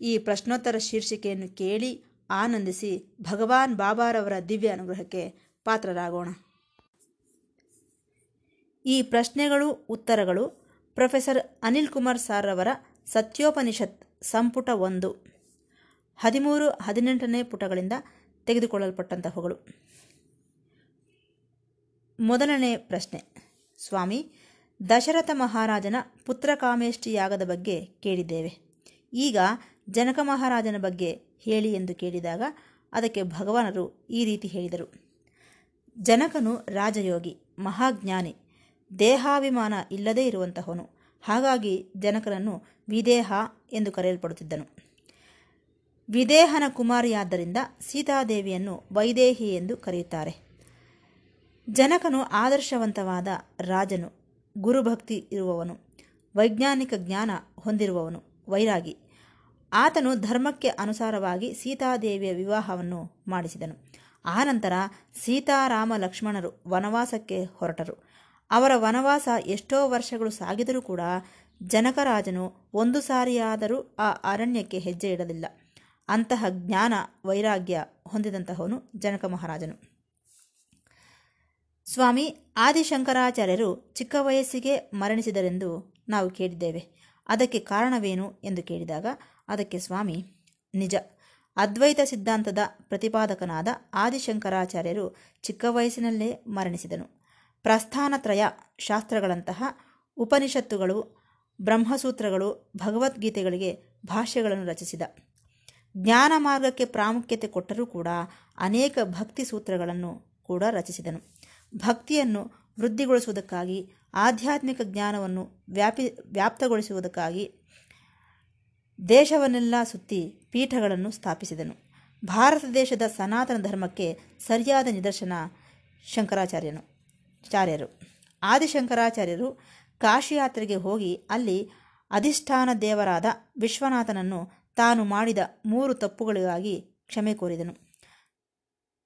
ಈ ಪ್ರಶ್ನೋತ್ತರ ಶೀರ್ಷಿಕೆಯನ್ನು ಕೇಳಿ ಆನಂದಿಸಿ ಭಗವಾನ್ ಬಾಬಾರವರ ದಿವ್ಯ ಅನುಗ್ರಹಕ್ಕೆ ಪಾತ್ರರಾಗೋಣ. ಈ ಪ್ರಶ್ನೆಗಳು, ಉತ್ತರಗಳು ಪ್ರೊಫೆಸರ್ ಅನಿಲ್ ಕುಮಾರ್ ಸಾರ್ರವರ ಸತ್ಯೋಪನಿಷತ್ ಸಂಪುಟ ಒಂದು, ಹದಿಮೂರು, ಹದಿನೆಂಟನೇ ಪುಟಗಳಿಂದ ತೆಗೆದುಕೊಳ್ಳಲ್ಪಟ್ಟಂತಹವುಗಳು. ಮೊದಲನೇ ಪ್ರಶ್ನೆ, ಸ್ವಾಮಿ, ದಶರಥ ಮಹಾರಾಜನ ಪುತ್ರಕಾಮೇಷ್ಟಿ ಯಾಗದ ಬಗ್ಗೆ ಕೇಳಿದ್ದೇವೆ. ಈಗ ಜನಕ ಮಹಾರಾಜನ ಬಗ್ಗೆ ಹೇಳಿ ಎಂದು ಕೇಳಿದಾಗ ಅದಕ್ಕೆ ಭಗವಾನರು ಈ ರೀತಿ ಹೇಳಿದರು. ಜನಕನು ರಾಜಯೋಗಿ, ಮಹಾಜ್ಞಾನಿ, ದೇಹಾಭಿಮಾನ ಇಲ್ಲದೇ ಇರುವಂತಹವನು. ಹಾಗಾಗಿ ಜನಕನನ್ನು ವಿದೇಹ ಎಂದು ಕರೆಯಲ್ಪಡುತ್ತಿದ್ದನು. ವಿದೇಹನ ಕುಮಾರಿಯಾದ್ದರಿಂದ ಸೀತಾದೇವಿಯನ್ನು ವೈದೇಹಿ ಎಂದು ಕರೆಯುತ್ತಾರೆ. ಜನಕನು ಆದರ್ಶವಂತವಾದ ರಾಜನು, ಗುರುಭಕ್ತಿ ಇರುವವನು, ವೈಜ್ಞಾನಿಕ ಜ್ಞಾನ ಹೊಂದಿರುವವನು. ವೈರಾಗಿ. ಆತನು ಧರ್ಮಕ್ಕೆ ಅನುಸಾರವಾಗಿ ಸೀತಾದೇವಿಯ ವಿವಾಹವನ್ನು ಮಾಡಿಸಿದನು. ಆನಂತರ ಸೀತಾರಾಮ ಲಕ್ಷ್ಮಣರು ವನವಾಸಕ್ಕೆ ಹೊರಟರು. ಅವರ ವನವಾಸ ಎಷ್ಟೋ ವರ್ಷಗಳು ಸಾಗಿದರೂ ಕೂಡ ಜನಕರಾಜನು ಒಂದು ಸಾರಿಯಾದರೂ ಆ ಅರಣ್ಯಕ್ಕೆ ಹೆಜ್ಜೆ ಇಡಲಿಲ್ಲ. ಅಂತಹ ಜ್ಞಾನ ವೈರಾಗ್ಯ ಹೊಂದಿದಂತಹವನು ಜನಕ ಮಹಾರಾಜನು. ಸ್ವಾಮಿ, ಆದಿಶಂಕರಾಚಾರ್ಯರು ಚಿಕ್ಕ ವಯಸ್ಸಿಗೆ ಮರಣಿಸಿದರೆಂದು ನಾವು ಕೇಳಿದ್ದೇವೆ. ಅದಕ್ಕೆ ಕಾರಣವೇನು ಎಂದು ಕೇಳಿದಾಗ, ಅದಕ್ಕೆ ಸ್ವಾಮಿ, ನಿಜ. ಅದ್ವೈತ ಸಿದ್ಧಾಂತದ ಪ್ರತಿಪಾದಕನಾದ ಆದಿಶಂಕರಾಚಾರ್ಯರು ಚಿಕ್ಕ ವಯಸ್ಸಿನಲ್ಲೇ ಮರಣಿಸಿದನು. ಪ್ರಸ್ಥಾನತ್ರಯ ಶಾಸ್ತ್ರಗಳಂತಹ ಉಪನಿಷತ್ತುಗಳು, ಬ್ರಹ್ಮಸೂತ್ರಗಳು, ಭಗವದ್ಗೀತೆಗಳಿಗೆ ಭಾಷ್ಯಗಳನ್ನು ರಚಿಸಿದ. ಜ್ಞಾನ ಮಾರ್ಗಕ್ಕೆ ಪ್ರಾಮುಖ್ಯತೆ ಕೊಟ್ಟರೂ ಕೂಡ ಅನೇಕ ಭಕ್ತಿ ಸೂತ್ರಗಳನ್ನು ಕೂಡ ರಚಿಸಿದನು. ಭಕ್ತಿಯನ್ನು ವೃದ್ಧಿಗೊಳಿಸುವುದಕ್ಕಾಗಿ ಆಧ್ಯಾತ್ಮಿಕ ಜ್ಞಾನವನ್ನು ವ್ಯಾಪಿ, ವ್ಯಾಪ್ತಗೊಳಿಸುವುದಕ್ಕಾಗಿ ದೇಶವನ್ನೆಲ್ಲ ಸುತ್ತಿ ಪೀಠಗಳನ್ನು ಸ್ಥಾಪಿಸಿದನು. ಭಾರತ ದೇಶದ ಸನಾತನ ಧರ್ಮಕ್ಕೆ ಸರಿಯಾದ ನಿದರ್ಶನ ಶಂಕರಾಚಾರ್ಯನು, ಚಾರ್ಯರು. ಆದಿಶಂಕರಾಚಾರ್ಯರು ಕಾಶಿಯಾತ್ರೆಗೆ ಹೋಗಿ ಅಲ್ಲಿ ಅಧಿಷ್ಠಾನ ದೇವರಾದ ವಿಶ್ವನಾಥನನ್ನು ತಾನು ಮಾಡಿದ ಮೂರು ತಪ್ಪುಗಳಿಗಾಗಿ ಕ್ಷಮೆ ಕೋರಿದನು.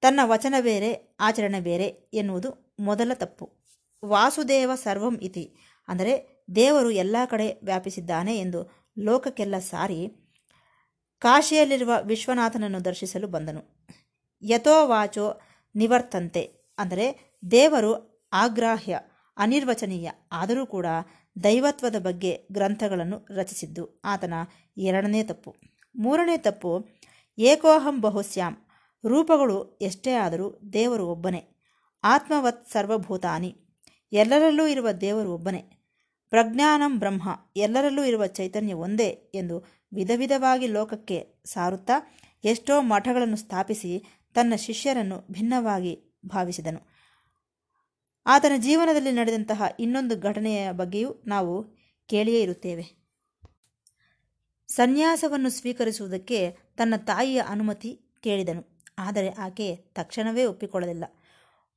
ತನ್ನ ವಚನ ಬೇರೆ, ಆಚರಣೆ ಬೇರೆ ಎನ್ನುವುದು ಮೊದಲ ತಪ್ಪು. ವಾಸುದೇವ ಸರ್ವಂ ಇತಿ. ಅಂದರೆ ದೇವರು ಎಲ್ಲ ಕಡೆ ವ್ಯಾಪಿಸಿದ್ದಾನೆ ಎಂದು ಲೋಕಕ್ಕೆಲ್ಲ ಸಾರಿ ಕಾಶಿಯಲ್ಲಿರುವ ವಿಶ್ವನಾಥನನ್ನು ದರ್ಶಿಸಲು ಬಂದನು. ಯಥೋ ವಾಚೋ ನಿವರ್ತಂತೆ. ಅಂದರೆ ದೇವರು ಆಗ್ರಾಹ್ಯ, ಅನಿರ್ವಚನೀಯ, ಆದರೂ ಕೂಡ ದೈವತ್ವದ ಬಗ್ಗೆ ಗ್ರಂಥಗಳನ್ನು ರಚಿಸಿದ್ದು ಆತನ ಎರಡನೇ ತಪ್ಪು. ಮೂರನೇ ತಪ್ಪು, ಏಕೋಹಂ ಬಹುಶ್ಯಾಮ್ ರೂಪಗಳು ಎಷ್ಟೇ ಆದರೂ ದೇವರು ಒಬ್ಬನೇ, ಆತ್ಮವತ್ ಸರ್ವಭೂತಾನಿ. ಎಲ್ಲರಲ್ಲೂ ಇರುವ ದೇವರು ಒಬ್ಬನೇ. ಪ್ರಜ್ಞಾನಂ ಬ್ರಹ್ಮ, ಎಲ್ಲರಲ್ಲೂ ಇರುವ ಚೈತನ್ಯ ಒಂದೇ ಎಂದು ವಿಧ ವಿಧವಾಗಿ ಲೋಕಕ್ಕೆ ಸಾರುತ್ತಾ ಎಷ್ಟೋ ಮಠಗಳನ್ನು ಸ್ಥಾಪಿಸಿ ತನ್ನ ಶಿಷ್ಯರನ್ನು ಭಿನ್ನವಾಗಿ ಭಾವಿಸಿದನು. ಆತನ ಜೀವನದಲ್ಲಿ ನಡೆದಂತಹ ಇನ್ನೊಂದು ಘಟನೆಯ ಬಗ್ಗೆಯೂ ನಾವು ಕೇಳಿಯೇ ಇರುತ್ತೇವೆ. ಸನ್ಯಾಸವನ್ನು ಸ್ವೀಕರಿಸುವುದಕ್ಕೆ ತನ್ನ ತಾಯಿಯ ಅನುಮತಿ ಕೇಳಿದನು. ಆದರೆ ಆಕೆ ತಕ್ಷಣವೇ ಒಪ್ಪಿಕೊಳ್ಳಲಿಲ್ಲ.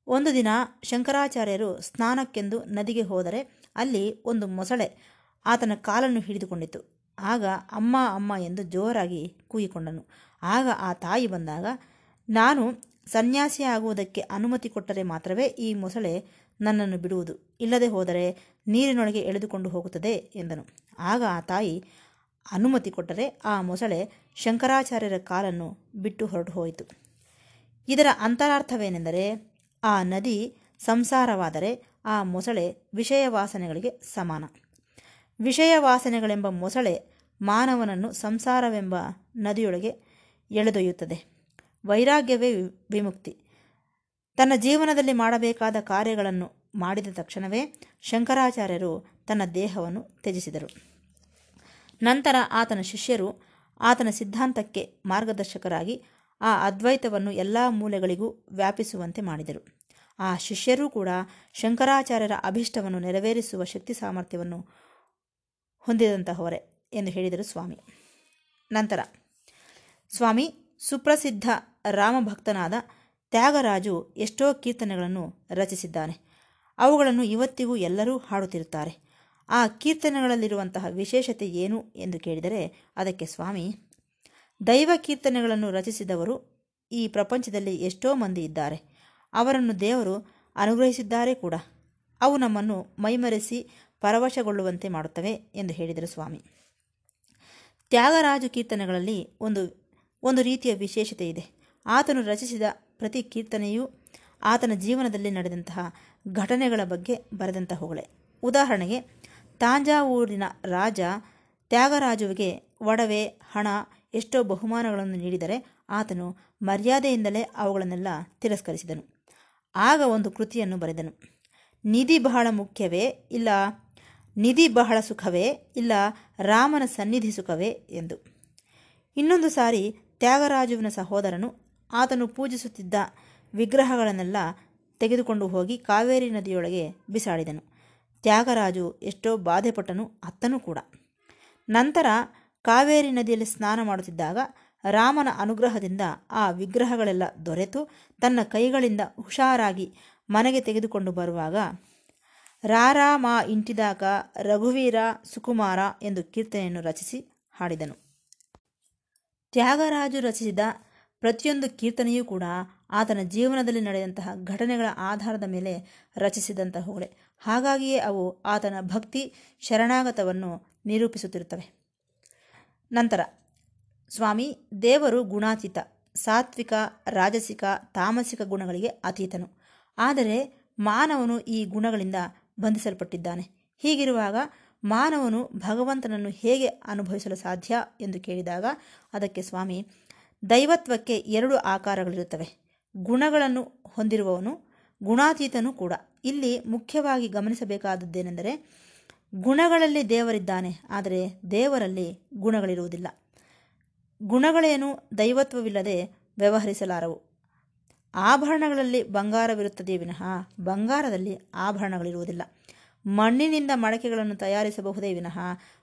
ಒಂದು ದಿನ ಶಂಕರಾಚಾರ್ಯರು ಸ್ನಾನಕ್ಕೆಂದು ನದಿಗೆ ಹೋದರೆ ಅಲ್ಲಿ ಒಂದು ಮೊಸಳೆ ಆತನ ಕಾಲನ್ನು ಹಿಡಿದುಕೊಂಡಿತು. ಆಗ ಅಮ್ಮ ಅಮ್ಮ ಎಂದು ಜೋರಾಗಿ ಕೂಗಿಕೊಂಡನು. ಆಗ ಆ ತಾಯಿ ಬಂದಾಗ, ನಾನು ಸನ್ಯಾಸಿ ಆಗುವುದಕ್ಕೆ ಅನುಮತಿ ಕೊಟ್ಟರೆ ಮಾತ್ರವೇ ಈ ಮೊಸಳೆ ನನ್ನನ್ನು ಬಿಡುವುದು. ಇಲ್ಲದೆ ಹೋದರೆ ನೀರಿನೊಳಗೆ ಎಳೆದುಕೊಂಡು ಹೋಗುತ್ತದೆ ಎಂದನು. ಆಗ ಆ ತಾಯಿ, ಅನುಮತಿ ಕೊಟ್ಟರೆ ಆ ಮೊಸಳೆ ಶಂಕರಾಚಾರ್ಯರ ಕಾಲನ್ನು ಬಿಟ್ಟು ಹೊರಟು ಹೋಯಿತು ಇದರ ಅಂತರಾರ್ಥವೇನೆಂದರೆ ಆ ನದಿ ಸಂಸಾರವಾದರೆ ಆ ಮೊಸಳೆ ವಿಷಯ ವಾಸನೆಗಳಿಗೆ ಸಮಾನ. ವಿಷಯ ವಾಸನೆಗಳೆಂಬ ಮೊಸಳೆ ಮಾನವನನ್ನು ಸಂಸಾರವೆಂಬ ನದಿಯೊಳಗೆ ಎಳೆದೊಯ್ಯುತ್ತದೆ. ವೈರಾಗ್ಯವೇ ವಿಮುಕ್ತಿ. ತನ್ನ ಜೀವನದಲ್ಲಿ ಮಾಡಬೇಕಾದ ಕಾರ್ಯಗಳನ್ನು ಮಾಡಿದ ತಕ್ಷಣವೇ ಶಂಕರಾಚಾರ್ಯರು ತನ್ನ ದೇಹವನ್ನು ತ್ಯಜಿಸಿದರು. ನಂತರ ಆತನ ಶಿಷ್ಯರು ಆತನ ಸಿದ್ಧಾಂತಕ್ಕೆ ಮಾರ್ಗದರ್ಶಕರಾಗಿ ಆ ಅದ್ವೈತವನ್ನು ಎಲ್ಲ ಮೂಲೆಗಳಿಗೂ ವ್ಯಾಪಿಸುವಂತೆ ಮಾಡಿದರು. ಆ ಶಿಷ್ಯರೂ ಕೂಡ ಶಂಕರಾಚಾರ್ಯರ ಅಭೀಷ್ಟವನ್ನು ನೆರವೇರಿಸುವ ಶಕ್ತಿ ಸಾಮರ್ಥ್ಯವನ್ನು ಹೊಂದಿದಂತಹವರೇ ಎಂದು ಹೇಳಿದರು ಸ್ವಾಮಿ. ನಂತರ, ಸ್ವಾಮಿ, ಸುಪ್ರಸಿದ್ಧ ರಾಮಭಕ್ತನಾದ ತ್ಯಾಗರಾಜು ಎಷ್ಟೋ ಕೀರ್ತನೆಗಳನ್ನು ರಚಿಸಿದ್ದಾನೆ. ಅವುಗಳನ್ನು ಇವತ್ತಿಗೂ ಎಲ್ಲರೂ ಹಾಡುತ್ತಿರುತ್ತಾರೆ. ಆ ಕೀರ್ತನೆಗಳಲ್ಲಿರುವಂತಹ ವಿಶೇಷತೆ ಏನು ಎಂದು ಕೇಳಿದರೆ ಅದಕ್ಕೆ ಸ್ವಾಮಿ, ದೈವ ಕೀರ್ತನೆಗಳನ್ನು ರಚಿಸಿದವರು ಈ ಪ್ರಪಂಚದಲ್ಲಿ ಎಷ್ಟೋ ಮಂದಿ ಇದ್ದಾರೆ. ಅವರನ್ನು ದೇವರು ಅನುಗ್ರಹಿಸಿದ್ದಾರೆ ಕೂಡ. ಅವು ನಮ್ಮನ್ನು ಮೈಮರೆಸಿ ಪರವಶಗೊಳ್ಳುವಂತೆ ಮಾಡುತ್ತವೆ ಎಂದು ಹೇಳಿದರು ಸ್ವಾಮಿ. ತ್ಯಾಗರಾಜು ಕೀರ್ತನೆಗಳಲ್ಲಿ ಒಂದು ಒಂದು ರೀತಿಯ ವಿಶೇಷತೆ ಇದೆ. ಆತನು ರಚಿಸಿದ ಪ್ರತಿ ಕೀರ್ತನೆಯೂ ಆತನ ಜೀವನದಲ್ಲಿ ನಡೆದಂತಹ ಘಟನೆಗಳ ಬಗ್ಗೆ ಬರೆದಂತಹವುಗಳೇ ಉದಾಹರಣೆಗೆ ತಾಂಜಾವೂರಿನ ರಾಜ ತ್ಯಾಗರಾಜುವಿಗೆ ಒಡವೆ, ಹಣ, ಎಷ್ಟೋ ಬಹುಮಾನಗಳನ್ನು ನೀಡಿದರೆ ಆತನು ಮರ್ಯಾದೆಯಿಂದಲೇ ಅವುಗಳನ್ನೆಲ್ಲ ತಿರಸ್ಕರಿಸಿದನು. ಆಗ ಒಂದು ಕೃತಿಯನ್ನು ಬರೆದನು. ನಿಧಿ ಬಹಳ ಮುಖ್ಯವೇ ಇಲ್ಲ? ನಿಧಿ ಬಹಳ ಸುಖವೇ ಇಲ್ಲ? ರಾಮನ ಸನ್ನಿಧಿ ಸುಖವೇ ಎಂದು. ಇನ್ನೊಂದು ಸಾರಿ ತ್ಯಾಗರಾಜುವಿನ ಸಹೋದರನು ಆತನು ಪೂಜಿಸುತ್ತಿದ್ದ ವಿಗ್ರಹಗಳನ್ನೆಲ್ಲ ತೆಗೆದುಕೊಂಡು ಹೋಗಿ ಕಾವೇರಿ ನದಿಯೊಳಗೆ ಬಿಸಾಡಿದನು. ತ್ಯಾಗರಾಜು ಎಷ್ಟೋ ಬಾಧೆಪಟ್ಟನು ಅತ್ತನೂ ಕೂಡ. ನಂತರ ಕಾವೇರಿ ನದಿಯಲ್ಲಿ ಸ್ನಾನ ಮಾಡುತ್ತಿದ್ದಾಗ ರಾಮನ ಅನುಗ್ರಹದಿಂದ ಆ ವಿಗ್ರಹಗಳೆಲ್ಲ ದೊರೆತು ತನ್ನ ಕೈಗಳಿಂದ ಹುಷಾರಾಗಿ ಮನೆಗೆ ತೆಗೆದುಕೊಂಡು ಬರುವಾಗ, ರಾರಾ ಮಾ ಇಂಟಿದಾಕ ರಘುವೀರ ಸುಕುಮಾರ ಎಂದು ಕೀರ್ತನೆಯನ್ನು ರಚಿಸಿ ಹಾಡಿದನು. ತ್ಯಾಗರಾಜು ರಚಿಸಿದ ಪ್ರತಿಯೊಂದು ಕೀರ್ತನೆಯೂ ಕೂಡ ಆತನ ಜೀವನದಲ್ಲಿ ನಡೆದಂತಹ ಘಟನೆಗಳ ಆಧಾರದ ಮೇಲೆ ರಚಿಸಿದಂತಹವುಗಳೇ. ಹಾಗಾಗಿಯೇ ಅವು ಆತನ ಭಕ್ತಿ ಶರಣಾಗತವನ್ನು ನಿರೂಪಿಸುತ್ತಿರುತ್ತವೆ. ನಂತರ ಸ್ವಾಮಿ, ದೇವರು ಗುಣಾತೀತ, ಸಾತ್ವಿಕ, ರಾಜಸಿಕ, ತಾಮಸಿಕ ಗುಣಗಳಿಗೆ ಅತೀತನು. ಆದರೆ ಮಾನವನು ಈ ಗುಣಗಳಿಂದ ಬಂಧಿಸಲ್ಪಟ್ಟಿದ್ದಾನೆ. ಹೀಗಿರುವಾಗ ಮಾನವನು ಭಗವಂತನನ್ನು ಹೇಗೆ ಅನುಭವಿಸಲು ಸಾಧ್ಯ ಎಂದು ಕೇಳಿದಾಗ ಅದಕ್ಕೆ ಸ್ವಾಮಿ, ದೈವತ್ವಕ್ಕೆ ಎರಡು ಆಕಾರಗಳಿರುತ್ತವೆ. ಗುಣಗಳನ್ನು ಹೊಂದಿರುವವನು, ಗುಣಾತೀತನು ಕೂಡ. ಇಲ್ಲಿ ಮುಖ್ಯವಾಗಿ ಗಮನಿಸಬೇಕಾದದ್ದೇನೆಂದರೆ ಗುಣಗಳಲ್ಲಿ ದೇವರಿದ್ದಾನೆ, ಆದರೆ ದೇವರಲ್ಲಿ ಗುಣಗಳಿರುವುದಿಲ್ಲ. ಗುಣಗಳೇನು? ದೈವತ್ವವಿಲ್ಲದೆ ವ್ಯವಹರಿಸಲಾರವು. ಆಭರಣಗಳಲ್ಲಿ ಬಂಗಾರವಿರುತ್ತದೆಯೇ ವಿನಃ ಬಂಗಾರದಲ್ಲಿ ಆಭರಣಗಳಿರುವುದಿಲ್ಲ. ಮಣ್ಣಿನಿಂದ ಮಡಕೆಗಳನ್ನು ತಯಾರಿಸಬಹುದೇ ವಿನಃ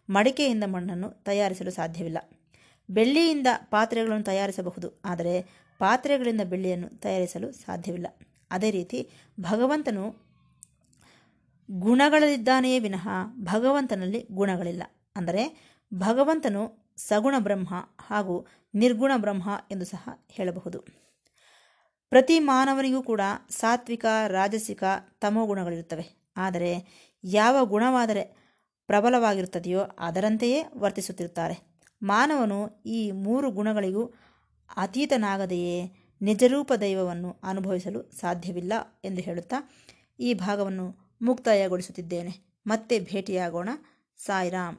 ಮಡಿಕೆಯಿಂದ ಮಣ್ಣನ್ನು ತಯಾರಿಸಲು ಸಾಧ್ಯವಿಲ್ಲ. ಬೆಳ್ಳಿಯಿಂದ ಪಾತ್ರೆಗಳನ್ನು ತಯಾರಿಸಬಹುದು, ಆದರೆ ಪಾತ್ರೆಗಳಿಂದ ಬೆಳ್ಳಿಯನ್ನು ತಯಾರಿಸಲು ಸಾಧ್ಯವಿಲ್ಲ. ಅದೇ ರೀತಿ ಭಗವಂತನು ಗುಣಗಳಲ್ಲಿದ್ದಾನೆಯೇ ವಿನಃ ಭಗವಂತನಲ್ಲಿ ಗುಣಗಳಿಲ್ಲ. ಅಂದರೆ ಭಗವಂತನು ಸಗುಣ ಬ್ರಹ್ಮ ಹಾಗೂ ನಿರ್ಗುಣ ಬ್ರಹ್ಮ ಎಂದು ಸಹ ಹೇಳಬಹುದು. ಪ್ರತಿ ಮಾನವನಿಗೂ ಕೂಡ ಸಾತ್ವಿಕ, ರಾಜಸಿಕ, ತಮೋ ಗುಣಗಳಿರುತ್ತವೆ. ಆದರೆ ಯಾವ ಗುಣವಾದರೆ ಪ್ರಬಲವಾಗಿರುತ್ತದೆಯೋ ಅದರಂತೆಯೇ ವರ್ತಿಸುತ್ತಿರುತ್ತಾರೆ. ಮಾನವನು ಈ ಮೂರು ಗುಣಗಳಿಗೂ ಅತೀತನಾಗದೆಯೇ ನಿಜರೂಪ ದೈವವನ್ನು ಅನುಭವಿಸಲು ಸಾಧ್ಯವಿಲ್ಲ ಎಂದು ಹೇಳುತ್ತಾ ಈ ಭಾಗವನ್ನು ಮುಕ್ತಾಯಗೊಳಿಸುತ್ತಿದ್ದೇನೆ. ಮತ್ತೆ ಭೇಟಿಯಾಗೋಣ. ಸಾಯಿರಾಮ್.